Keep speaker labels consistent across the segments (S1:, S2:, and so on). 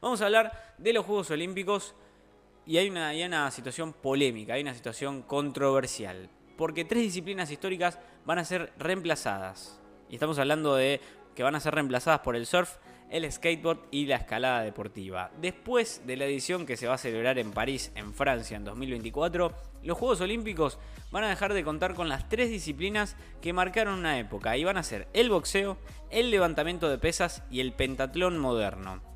S1: Vamos a hablar de los Juegos Olímpicos y hay una, hay una situación polémica, hay una situación controversial. Porque tres disciplinas históricas van a ser reemplazadas. Y estamos hablando de que van a ser reemplazadas por el surf, el skateboard y la escalada deportiva. Después de la edición que se va a celebrar en París, en Francia, en 2024, los Juegos Olímpicos van a dejar de contar con las tres disciplinas que marcaron una época y van a ser el boxeo, el levantamiento de pesas y el pentatlón moderno.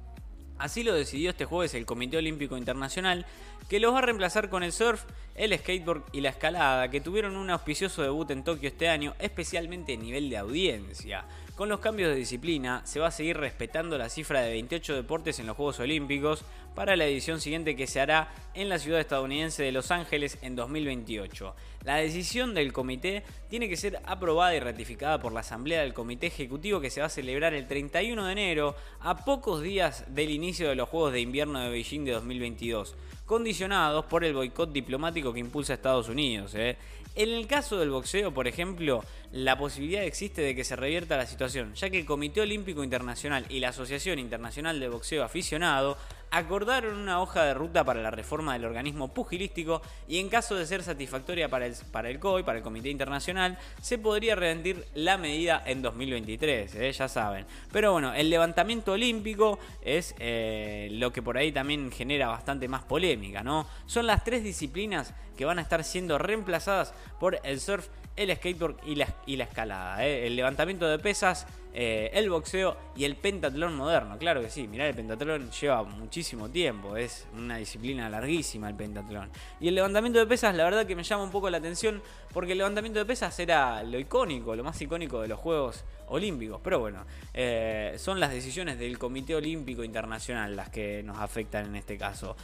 S1: Así lo decidió este jueves el Comité Olímpico Internacional, que los va a reemplazar con el surf, el skateboard y la escalada, que tuvieron un auspicioso debut en Tokio este año, especialmente a nivel de audiencia. Con los cambios de disciplina, se va a seguir respetando la cifra de 28 deportes en los Juegos Olímpicos para la edición siguiente que se hará en la ciudad estadounidense de Los Ángeles en 2028. La decisión del comité tiene que ser aprobada y ratificada por la Asamblea del Comité Ejecutivo que se va a celebrar el 31 de enero, a pocos días del inicio de los Juegos de Invierno de Beijing de 2022 condicionados por el boicot diplomático que impulsa Estados Unidos. ¿eh? En el caso del boxeo, por ejemplo, la posibilidad existe de que se revierta la situación, ya que el Comité Olímpico Internacional y la Asociación Internacional de Boxeo Aficionado acordaron una hoja de ruta para la reforma del organismo pugilístico y en caso de ser satisfactoria para el, para el COI, para el Comité Internacional, se podría reventir la medida en 2023, ¿eh? ya saben. Pero bueno, el levantamiento olímpico es eh, lo que por ahí también genera bastante más polémica, ¿no? Son las tres disciplinas que van a estar siendo reemplazadas por el surf, el skateboard y la, escalada. ¿eh? El levantamiento de pesas, eh, el boxeo y el pentatlón moderno. Claro que sí, mirar el pentatlón lleva muchísimo tiempo, es una disciplina larguísima el pentatlón. Y el levantamiento de pesas, la verdad que me llama un poco la atención porque el levantamiento de pesas era lo icónico, lo más icónico de los Juegos Olímpicos. Pero bueno, eh, son las decisiones del Comité Olímpico Internacional las que nos afectan en este caso.